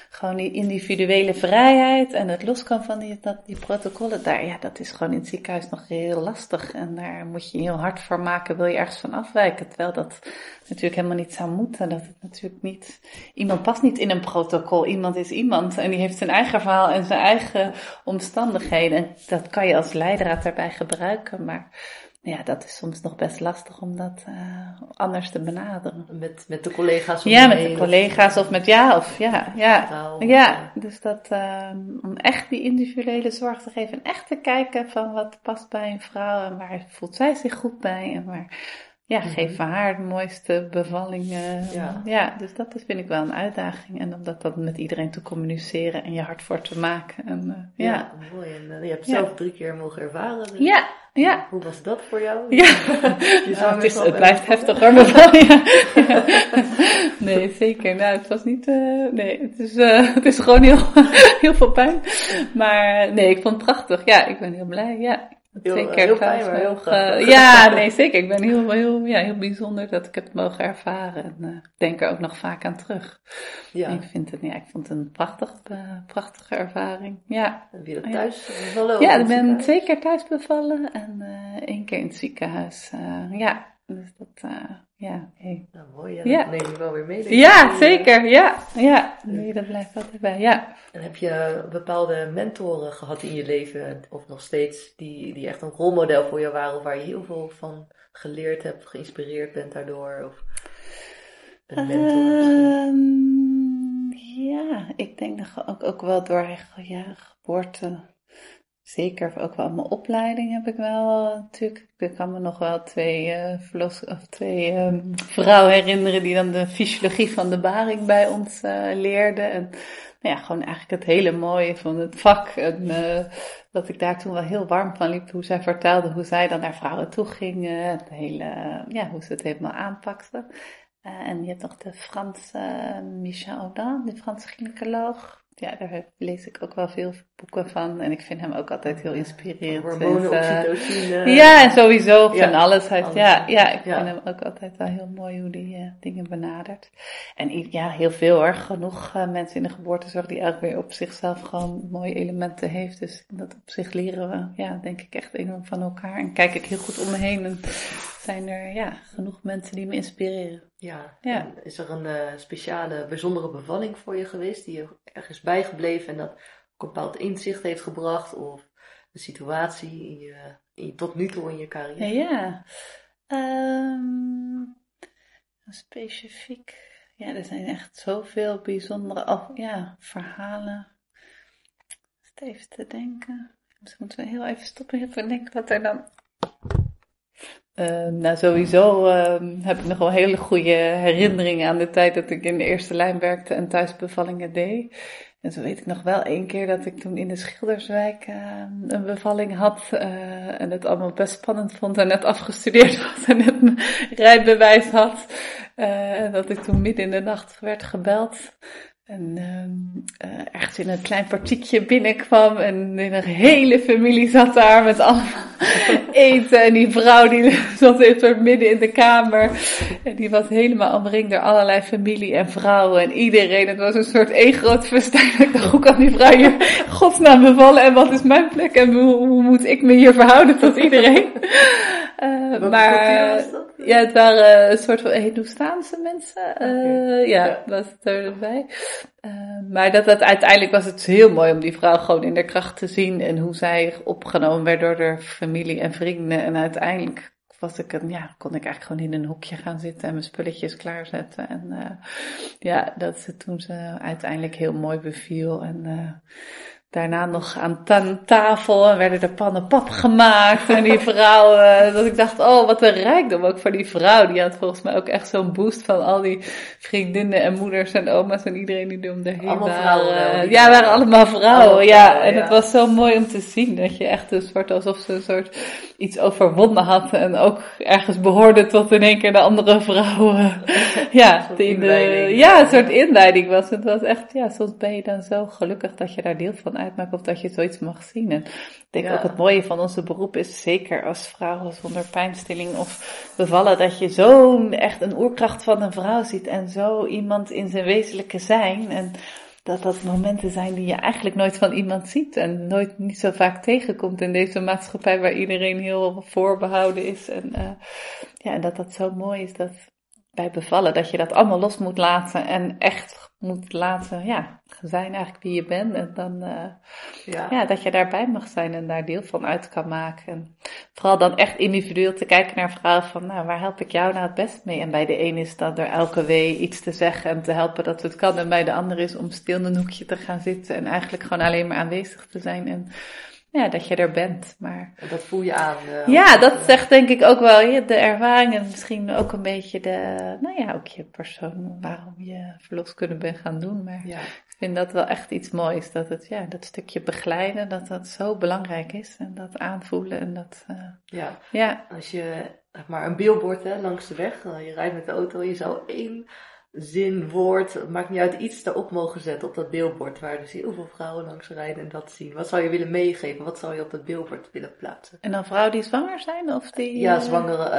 B: gewoon die individuele vrijheid en het los kan van die, die protocollen, daar, ja, dat is gewoon in het ziekenhuis nog heel lastig. En daar moet je heel hard voor maken, wil je ergens van afwijken. Terwijl dat natuurlijk helemaal niet zou moeten. Dat het natuurlijk niet, iemand past niet in een protocol. Iemand is iemand en die heeft zijn eigen verhaal en zijn eigen omstandigheden. En dat kan je als leidraad daarbij gebruiken, maar ja, dat is soms nog best lastig om dat uh, anders te benaderen.
A: Met, met de collega's?
B: Ja, met de collega's of met ja, of ja, ja. Ja, dus dat, uh, om echt die individuele zorg te geven en echt te kijken van wat past bij een vrouw en waar voelt zij zich goed bij en waar, ja, mm geef haar de mooiste bevalling. ja. ja, dus dat is, vind ik wel een uitdaging. En om dat dan met iedereen te communiceren en je hart voor te maken. En, uh, ja. ja.
A: mooi. En je hebt zelf drie keer mogen ervaren. Dus
B: ja, ja.
A: Hoe was dat voor jou?
B: Ja, *laughs* ja het, is, het blijft heftig hoor. *laughs* Ja. *laughs* Nee, zeker. Nou, het was niet, uh, nee, het is, uh, het is gewoon heel, heel veel pijn. Maar nee, ik vond het prachtig. Ja, ik ben heel blij. Ja,
A: Heel,
B: Twee keer
A: heel
B: thuis
A: fijn, maar heel
B: mogen-
A: grappig.
B: Ja, nee, zeker. Ik ben heel, heel, ja, heel bijzonder dat ik het mogen ervaren. En eh, denk er ook nog vaak aan terug.
A: Ja,
B: Ik, vind het, ja, ik vond het een prachtig, eh, prachtige ervaring. Ja, Ja.
A: thuis bevallen?
B: ja ik ben twee keer thuis bevallen en eh één keer in het ziekenhuis. Eh, ja, dus dat, eh, ja, hey.
A: Nou, mooi, ja,
B: Ja.
A: dat neem je wel weer mee.
B: ja, zeker. Ja, ja. Nee, dat blijft altijd bij. Ja.
A: En heb je bepaalde mentoren gehad in je leven, of nog steeds, die, die echt een rolmodel voor je waren, of waar je heel veel van geleerd hebt, geïnspireerd bent daardoor? Of een mentor?
B: Ehm, ja, ik denk dat ook, ook wel door eigen ja, geboorte. Zeker ook wel mijn opleiding heb ik wel eh, natuurlijk. Ik kan me nog wel twee, verlos, of twee ehm, vrouwen herinneren die dan de fysiologie van de baring bij ons eh, leerden. En nou ja, gewoon eigenlijk het hele mooie van het vak. En eh, dat ik daar toen wel heel warm van liep. Hoe zij vertelde hoe zij dan naar vrouwen toe gingen. Het hele, ja, hoe ze het helemaal aanpakten. En je hebt nog de Franse Michel Audin, de Franse gynaecoloog. Ja, daar heb- lees ik ook wel veel boeken van. En ik vind hem ook altijd heel inspirerend.
A: Hormonen,
B: Dus, eh,
A: oxytocine.
B: ja, en sowieso van
A: Ja,
B: alles.
A: Alles.
B: ja, ja, ik
A: Ja.
B: vind hem ook altijd wel heel mooi hoe die eh, dingen benadert. En ja, heel veel hoor. Genoeg eh, mensen in de geboortezorg die elk weer op zichzelf gewoon mooie elementen heeft. Dus dat op zich leren we, ja, denk ik echt enorm van elkaar. En kijk ik heel goed om me heen en zijn er, ja, genoeg mensen die me inspireren.
A: Ja. Is er een eh, speciale, bijzondere bevalling voor je geweest, die je ergens bijgebleven en dat ook een bepaald inzicht heeft gebracht, of de situatie in je, in tot nu toe in je carrière?
B: Ja. Ehm, specifiek. Ja, er zijn echt zoveel bijzondere af, ja, verhalen. Even te denken. Misschien moeten we heel even stoppen. Even denken wat er dan. Ehm, nou, sowieso ehm, heb ik nog wel hele goede herinneringen aan de tijd dat ik in de eerste lijn werkte en thuisbevallingen deed. En zo weet ik nog wel één keer dat ik toen in de Schilderswijk ehm, een bevalling had eh, en het allemaal best spannend vond en net afgestudeerd *laughs* was en net mijn rijbewijs had. Eh, en dat ik toen midden in de nacht werd gebeld. En ehm eh, ergens in een klein partiekje binnenkwam en een hele familie zat daar met allemaal *laughs* eten. En die vrouw die *laughs* zat even midden in de kamer. En die was helemaal omringd door allerlei familie en vrouwen en iedereen. Het was een soort één groot festijn. Ik dacht, hoe kan die vrouw hier *laughs* godsnaam bevallen en wat is mijn plek en hoe, hoe moet ik me hier verhouden tot iedereen? Eh, maar
A: cultuur was dat?
B: ja, het waren een soort van Hindoestaanse mensen. eh,
A: Oké.
B: ja,
A: Ja.
B: was het erbij. Eh, maar dat, dat uiteindelijk was het heel mooi om die vrouw gewoon in de kracht te zien. En hoe zij opgenomen werd door haar familie en vrienden. En uiteindelijk was ik een, ja, kon ik eigenlijk gewoon in een hoekje gaan zitten en mijn spulletjes klaarzetten. En eh, ja, dat ze toen ze uiteindelijk heel mooi beviel. En eh, daarna nog aan ta- tafel en werden er pannen pap gemaakt. En die vrouw, eh, *laughs* dat ik dacht, oh wat een rijkdom ook voor die vrouw. Die had volgens mij ook echt zo'n boost van al die vriendinnen en moeders en oma's en iedereen die er om haar heen
A: Allemaal
B: waren.
A: vrouwen wel,
B: ja,
A: vrouwen.
B: waren allemaal vrouwen.
A: Allemaal
B: ja,
A: vrouwen,
B: en
A: ja.
B: het was zo mooi om te zien dat je echt een soort, alsof ze een soort iets overwonnen had. En ook ergens behoorde tot in één keer de andere vrouwen. *laughs* ja, die de, ja, een soort inleiding was. Het was echt, ja, soms ben je dan zo gelukkig dat je daar deel van uitmaakt of dat je zoiets mag zien. En ik denk
A: Ja.
B: ook het mooie van onze beroep is zeker als vrouw zonder pijnstilling of bevallen, dat je zo'n echt een oerkracht van een vrouw ziet en zo iemand in zijn wezenlijke zijn. En dat dat momenten zijn die je eigenlijk nooit van iemand ziet en nooit niet zo vaak tegenkomt in deze maatschappij waar iedereen heel voorbehouden is. En, eh, ja, en dat dat zo mooi is dat bij bevallen, dat je dat allemaal los moet laten en echt moet laten, ja, zijn eigenlijk wie je bent. En dan, eh,
A: Ja.
B: ja, dat je daarbij mag zijn en daar deel van uit kan maken. En vooral dan echt individueel te kijken naar vrouwen van, nou, waar help ik jou nou het best mee? En bij de een is dat door elke wee iets te zeggen en te helpen dat het kan. En bij de ander is om stil in een hoekje te gaan zitten en eigenlijk gewoon alleen maar aanwezig te zijn. En ja, dat je er bent. Maar
A: Dat voel je aan. eh,
B: ja, dat zegt denk ik ook wel ja, de ervaring en misschien ook een beetje de, nou ja, ook je persoon, waarom je verloskunde bent gaan doen. Maar
A: Ja.
B: ik vind dat wel echt iets moois, dat het, ja, dat stukje begeleiden, dat dat zo belangrijk is. En dat aanvoelen en dat, eh,
A: ja.
B: ja,
A: Als je maar een billboard hè, langs de weg, eh, je rijdt met de auto, je zou één zin, woord, maakt niet uit, iets daarop mogen zetten op dat billboard waar dus heel veel vrouwen langs rijden en dat zien. Wat zou je willen meegeven? Wat zou je op dat billboard willen plaatsen?
B: En dan vrouwen die zwanger zijn of die...
A: Ja, zwangere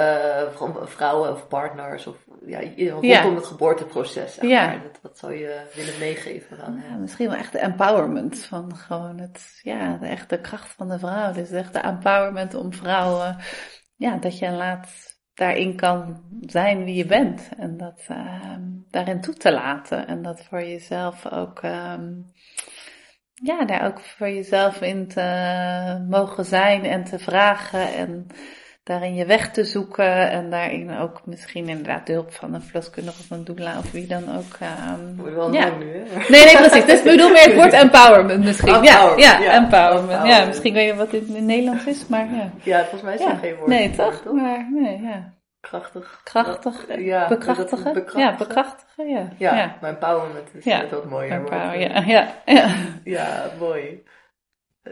A: uh, vrouwen of partners of ja, rondom ja. het geboorteproces. Zeg ja. dat, wat zou je willen meegeven aan
B: ja, Misschien wel echt de empowerment van gewoon het, ja, de echte kracht van de vrouw. Dus echt de empowerment om vrouwen, ja, dat je laat daarin kan zijn wie je bent. En dat uh, daarin toe te laten. En dat voor jezelf ook, uh, ja, daar ook voor jezelf in te mogen zijn en te vragen. En daarin je weg te zoeken. En daarin ook misschien inderdaad de hulp van een verloskundige of een doula of wie dan ook.
A: Um, wel ja. nu, hè?
B: Nee, nee, precies. Dus ik bedoel meer het woord *laughs* empowerment misschien. Ja, ja, ja, empowerment. Ja, misschien weet je wat dit in Nederlands is, maar ja.
A: Ja, volgens mij is het geen woord.
B: Nee, toch? Maar, nee, ja.
A: Krachtig.
B: Krachtig. Ja, bekrachtigen. bekrachtigen. Ja, bekrachtigen, ja.
A: Ja, maar empowerment is net wat mooier.
B: Empower, ja, ja, ja.
A: Ja, mooi.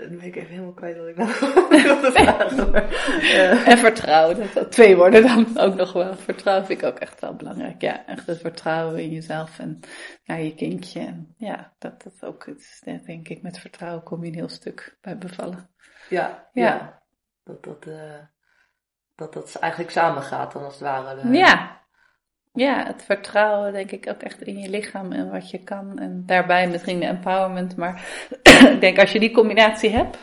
A: Dan ben ik even helemaal kwijt wat ik nou *laughs* wilde vragen.
B: uh. En vertrouwen, dat, twee woorden dan ook nog wel. Vertrouwen vind ik ook echt wel belangrijk. Ja, echt het vertrouwen in jezelf en ja, je kindje. En ja, dat dat ook is, denk ik, met vertrouwen kom je een heel stuk bij bevallen.
A: Ja, ja. ja. Dat, dat, uh, dat dat eigenlijk samen gaat dan als het ware.
B: Ja. Ja, het vertrouwen denk ik ook echt in je lichaam en wat je kan. En daarbij misschien de empowerment. Maar *clears throat* ik denk als je die combinatie hebt.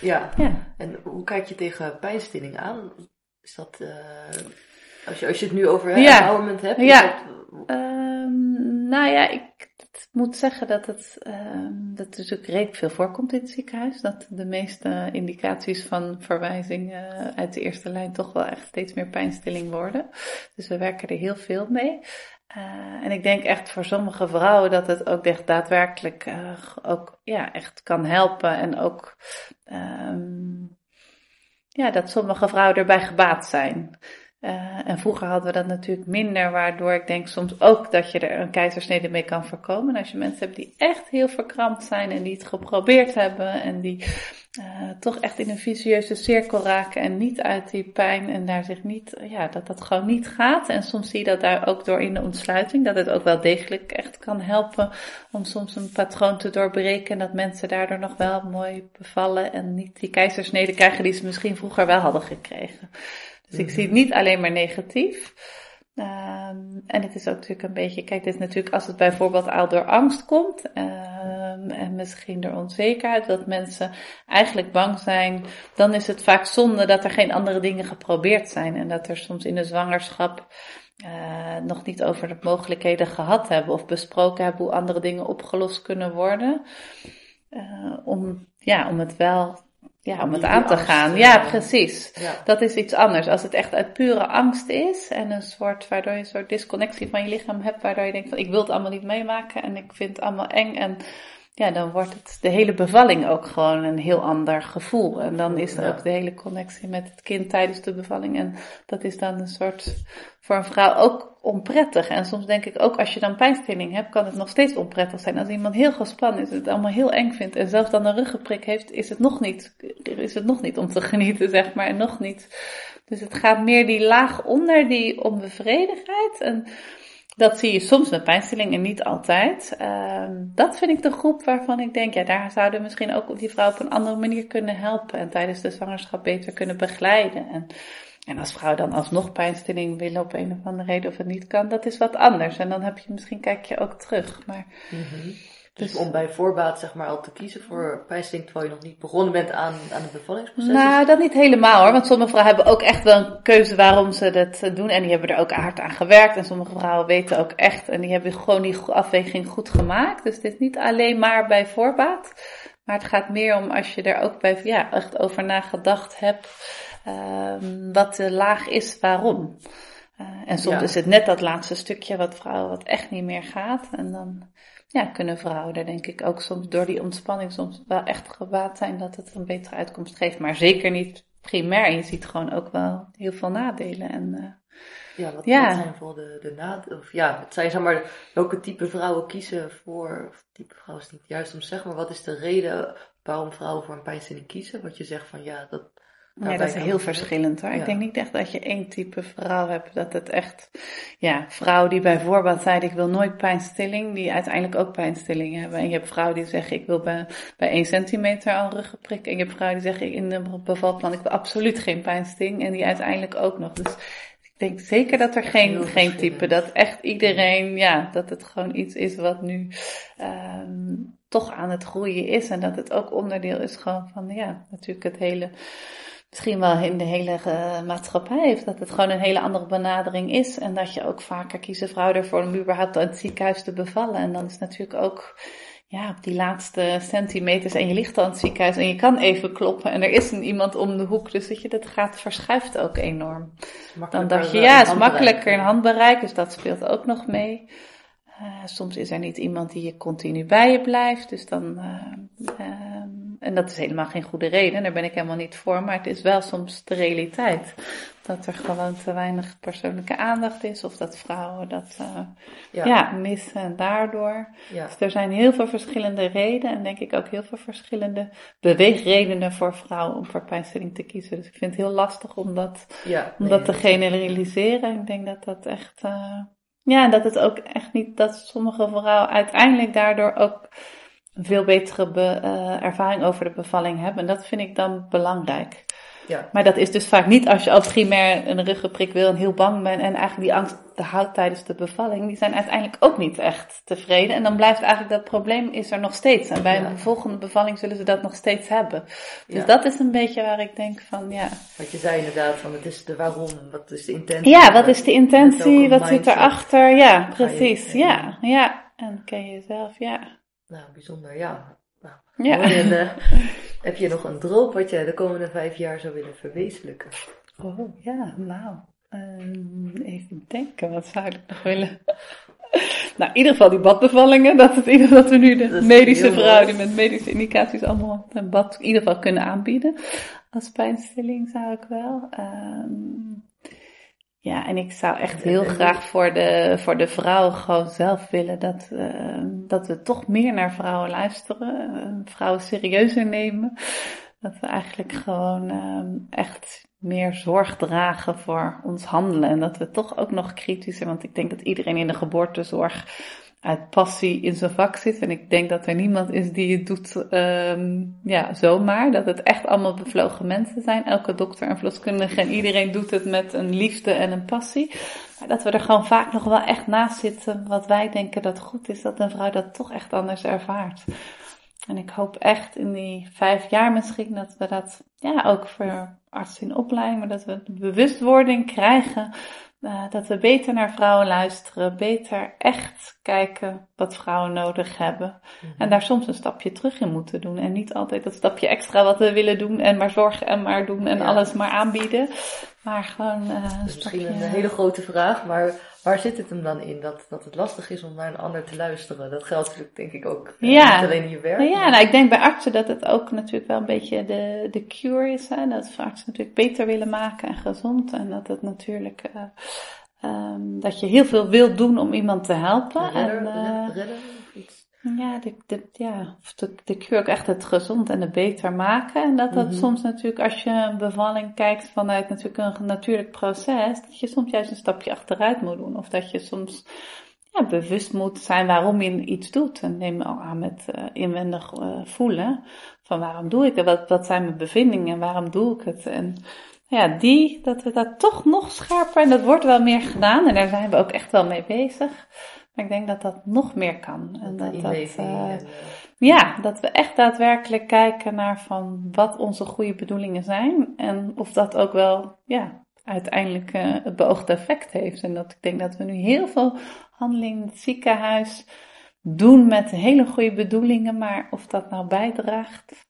A: Ja. ja. En hoe kijk je tegen pijnstilling aan? Is dat, uh, als, je, als je het nu over ja. empowerment hebt?
B: Ja. Dat... Um, nou ja, ik moet zeggen dat het, uh, dat natuurlijk redelijk veel voorkomt in het ziekenhuis. Dat de meeste indicaties van verwijzing uh, uit de eerste lijn toch wel echt steeds meer pijnstilling worden. Dus we werken er heel veel mee. Uh, en ik denk echt voor sommige vrouwen dat het ook echt daadwerkelijk uh, ook ja, echt kan helpen. En ook um, ja, dat sommige vrouwen erbij gebaat zijn. Uh, en vroeger hadden we dat natuurlijk minder, waardoor ik denk soms ook dat je er een keizersnede mee kan voorkomen. als je mensen hebt die echt heel verkrampt zijn en die het geprobeerd hebben en die uh, toch echt in een vicieuze cirkel raken en niet uit die pijn en daar zich niet, ja, dat dat gewoon niet gaat. En soms zie je dat daar ook door in de ontsluiting, dat het ook wel degelijk echt kan helpen om soms een patroon te doorbreken en dat mensen daardoor nog wel mooi bevallen en niet die keizersnede krijgen die ze misschien vroeger wel hadden gekregen. Dus ik zie het niet alleen maar negatief. Um, en het is ook natuurlijk een beetje, kijk, is natuurlijk als het bijvoorbeeld al door angst komt um, en misschien door onzekerheid, dat mensen eigenlijk bang zijn, dan is het vaak zonde dat er geen andere dingen geprobeerd zijn en dat er soms in de zwangerschap uh, nog niet over de mogelijkheden gehad hebben of besproken hebben hoe andere dingen opgelost kunnen worden. Uh, om, ja, om het wel ja, om het aan te gaan. Ja, precies. Dat is iets anders. Als het echt uit pure angst is en een soort, waardoor je een soort disconnectie van je lichaam hebt, waardoor je denkt van ik wil het allemaal niet meemaken en ik vind het allemaal eng en ja, dan wordt het de hele bevalling ook gewoon een heel ander gevoel. En dan is er ook de hele connectie met het kind tijdens de bevalling. En dat is dan een soort, voor een vrouw ook onprettig. En soms denk ik ook, als je dan pijnstilling hebt, kan het nog steeds onprettig zijn. Als iemand heel gespannen is, het allemaal heel eng vindt en zelfs dan een ruggenprik heeft, is het nog niet, is het nog niet om te *laughs* genieten, zeg maar. En nog niet. Dus het gaat meer die laag onder, die onbevredigheid. En dat zie je soms met pijnstilling en niet altijd. Uh, dat vind ik de groep waarvan ik denk, ja, daar zouden we misschien ook die vrouw op een andere manier kunnen helpen. En tijdens de zwangerschap beter kunnen begeleiden. En, en als vrouw dan alsnog pijnstilling willen op een of andere reden of het niet kan, dat is wat anders. En dan heb je misschien, kijk je ook terug. Maar,
A: mm dus, om bij voorbaat zeg maar al te kiezen voor pijnstilling terwijl je nog niet begonnen bent aan, aan het bevallingsproces?
B: Nou, dat niet helemaal hoor. Want sommige vrouwen hebben ook echt wel een keuze waarom ze dat doen. En die hebben er ook hard aan gewerkt. En sommige vrouwen weten ook echt. En die hebben gewoon die afweging goed gemaakt. Dus dit is niet alleen maar bij voorbaat. Maar het gaat meer om als je er ook bij, ja, echt over nagedacht hebt. Um, wat de laag is, waarom. Uh, en soms is het net dat laatste stukje wat vrouwen wat echt niet meer gaat. En dan ja, kunnen vrouwen er denk ik ook soms door die ontspanning soms wel echt gebaat zijn dat het een betere uitkomst geeft. Maar zeker niet primair. Je ziet gewoon ook wel heel veel nadelen. En, uh,
A: ja, wat, ja. zijn voor de, de nadelen? Of ja, het zijn zeg maar, welke type vrouwen kiezen voor, of type vrouwen is niet juist om te zeggen, maar wat is de reden waarom vrouwen voor een pijnstilling kiezen? Wat je zegt van ja, dat
B: Ja, dat is heel verschillend hoor. Ik denk niet echt dat je één type vrouw hebt. Dat het echt, ja, vrouwen die bijvoorbeeld zeiden ik wil nooit pijnstilling, die uiteindelijk ook pijnstilling hebben. En je hebt vrouwen die zeggen ik wil bij, bij 1 centimeter al ruggenprik. En je hebt vrouwen die zeggen in de bevalplan ik wil absoluut geen pijnstilling. En die uiteindelijk ook nog. Dus ik denk zeker dat er geen, geen type, dat echt iedereen, ja, dat het gewoon iets is wat nu um, toch aan het groeien is. En dat het ook onderdeel is gewoon van, ja, natuurlijk het hele misschien wel in de hele uh, maatschappij heeft. Dat het gewoon een hele andere benadering is. En dat je ook vaker kiezen vrouwen ervoor om überhaupt aan het ziekenhuis te bevallen. En dan is natuurlijk ook ja, op die laatste centimeters en je ligt al in het ziekenhuis en je kan even kloppen en er is een iemand om de hoek. Dus dat je, dat gaat, verschuift ook enorm. Dan dacht je, ja, het is makkelijker in handbereik, dus dat speelt ook nog mee. Uh, soms is er niet iemand die je continu bij je blijft, dus dan, uh, en dat is helemaal geen goede reden, daar ben ik helemaal niet voor, maar het is wel soms de realiteit. Dat er gewoon te weinig persoonlijke aandacht is, of dat vrouwen dat uh, ja. ja. missen en daardoor. Ja. Dus er zijn heel veel verschillende redenen en denk ik ook heel veel verschillende beweegredenen voor vrouwen om voor pijnstilling te kiezen. Dus ik vind het heel lastig om dat, ja, om dat te generaliseren. Ik denk dat dat echt, uh, ja, dat het ook echt niet, dat sommige vrouwen uiteindelijk daardoor ook een veel betere be, uh, ervaring over de bevalling hebben. En dat vind ik dan belangrijk. Ja. Maar dat is dus vaak niet als je al primair een ruggenprik wil en heel bang bent en eigenlijk die angst houdt tijdens de bevalling. Die zijn uiteindelijk ook niet echt tevreden. En dan blijft eigenlijk dat probleem is er nog steeds. En bij een volgende bevalling zullen ze dat nog steeds hebben. Dus dat is een beetje waar ik denk van, ja.
A: Wat je zei inderdaad, van het is de waarom, wat is de intentie.
B: Ja, wat is de intentie, wat zit erachter. Ja, precies. Ja, ja. En ken je jezelf, ja.
A: Nou, bijzonder, ja. Nou, ja. En, uh, *laughs* heb je nog een droom wat je de komende vijf jaar zou willen verwezenlijken?
B: Oh, ja, nou. Um, even denken, wat zou ik nog willen? *laughs* nou, in ieder geval die badbevallingen. Dat, het, dat we nu de medische vrouw die met medische indicaties allemaal een bad in ieder geval kunnen aanbieden. Als pijnstilling zou ik wel. Um, ja, en ik zou echt heel graag voor de, voor de vrouwen gewoon zelf willen dat, uh, dat we toch meer naar vrouwen luisteren, uh, vrouwen serieuzer nemen. Dat we eigenlijk gewoon uh, echt meer zorg dragen voor ons handelen. En dat we toch ook nog kritischer, want ik denk dat iedereen in de geboortezorg uit passie in zijn vak zit. En ik denk dat er niemand is die het doet um, ja, zomaar. Dat het echt allemaal bevlogen mensen zijn. Elke dokter en verloskundige en iedereen doet het met een liefde en een passie. Maar dat we er gewoon vaak nog wel echt naast zitten wat wij denken dat goed is. Dat een vrouw dat toch echt anders ervaart. En ik hoop echt in die vijf jaar misschien dat we dat, ja, ook voor artsen in opleiding, maar dat we bewustwording krijgen uh, dat we beter naar vrouwen luisteren, beter echt kijken wat vrouwen nodig hebben. Mhm. En daar soms een stapje terug in moeten doen. En niet altijd dat stapje extra wat we willen doen en maar zorgen en maar doen en alles maar aanbieden. Maar gewoon. Uh,
A: dus misschien een hele grote vraag, maar waar zit het hem dan in? Dat, dat het lastig is om naar een ander te luisteren. Dat geldt natuurlijk denk ik ook uh, ja. niet alleen in je werk.
B: Ja, nou, ik denk bij artsen dat het ook natuurlijk wel een beetje de, de cure is. Hè? Dat artsen natuurlijk beter willen maken en gezond. En dat het natuurlijk. Uh, um, dat je heel veel wilt doen om iemand te helpen.
A: Redder,
B: en,
A: redder,
B: ja, de, de, ja, de, de cure ook echt het gezond en het beter maken. En dat dat mm -hmm. soms natuurlijk, als je een bevalling kijkt vanuit natuurlijk een natuurlijk proces, dat je soms juist een stapje achteruit moet doen. Of dat je soms ja, bewust moet zijn waarom je iets doet. En neem al aan met uh, inwendig uh, voelen. Van waarom doe ik het? Wat, wat zijn mijn bevindingen en waarom doe ik het? En ja, die, dat we dat toch nog scherper, en dat wordt wel meer gedaan. En daar zijn we ook echt wel mee bezig maar ik denk dat dat nog meer kan. En dat, dat, uh, ja, dat we echt daadwerkelijk kijken naar van wat onze goede bedoelingen zijn. En of dat ook wel, ja, uiteindelijk uh, het beoogde effect heeft. En dat ik denk dat we nu heel veel handelingen in het ziekenhuis doen met hele goede bedoelingen. Maar of dat nou bijdraagt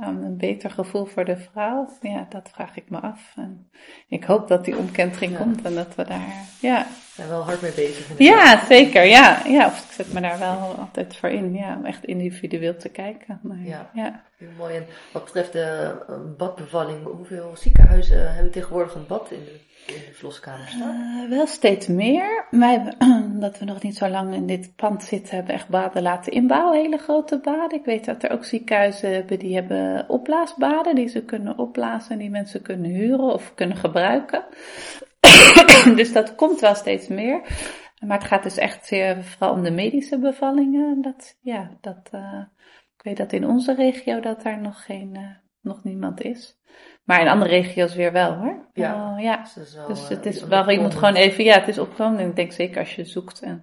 B: aan een beter gevoel voor de vrouw, ja, dat vraag ik me af. En ik hoop dat die omkentering ja. komt en dat we daar, ja
A: zijn wel hard mee bezig.
B: Ja, zeker. Ja. ja, of ik zet me daar wel altijd voor in. Ja, om echt individueel te kijken. Maar,
A: Ja.
B: ja.
A: Heel mooi. En wat betreft de eh, badbevalling, hoeveel ziekenhuizen hebben tegenwoordig een bad in de,
B: Eh, wel steeds meer. Hebben, *clears throat* omdat we nog niet zo lang in dit pand zitten, hebben echt baden laten inbouwen. Hele grote baden. Ik weet dat er ook ziekenhuizen hebben die hebben opblaasbaden. Die ze kunnen opblazen en die mensen kunnen huren of kunnen gebruiken. *clears throat* dus dat komt wel steeds meer. Maar het gaat dus echt zeer vooral om de medische bevallingen. Dat, ja, dat, eh, ik weet dat in onze regio dat daar nog, geen, eh, nog niemand is. Maar in andere regio's weer wel hoor.
A: Ja.
B: Oh, ja.
A: Dus, is wel,
B: Dus
A: eh,
B: het is
A: iets
B: wel, je moet
A: opkomend.
B: gewoon even, ja, het is opgekomen. En ik denk zeker als je zoekt en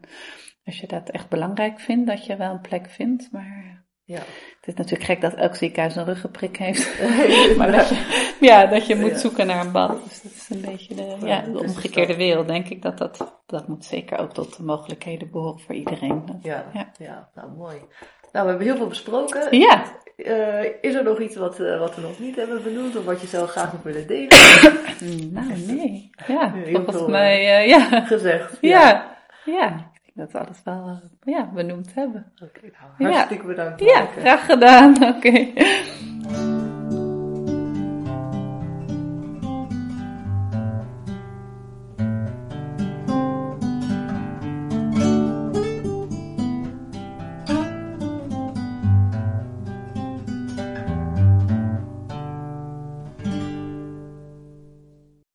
B: als je dat echt belangrijk vindt, dat je wel een plek vindt. Maar
A: Ja.
B: het is natuurlijk gek dat elk ziekenhuis een ruggenprik heeft. *laughs* *laughs* maar dat je, ja, dat je moet
A: Ja.
B: zoeken naar een bad. Dus dat is een beetje de,
A: Ja,
B: de
A: is de
B: omgekeerde wereld, denk ik. Dat, dat, dat moet zeker ook tot de mogelijkheden behoren voor iedereen. Dat-
A: Ja,
B: Ja.
A: ja. nou mooi. Nou, we hebben heel veel besproken.
B: Ja,
A: Eh, is er nog iets wat, eh, wat we nog niet hebben benoemd of wat je zou graag nog willen delen?
B: nou nee. Ja,
A: Heel
B: volgens mij, eh, ja.
A: Gezegd.
B: Ja, ja. Ik denk dat we alles wel ja, benoemd hebben.
A: Oké, nou, hartstikke bedankt.
B: Ja, graag gedaan. *laughs* Oké.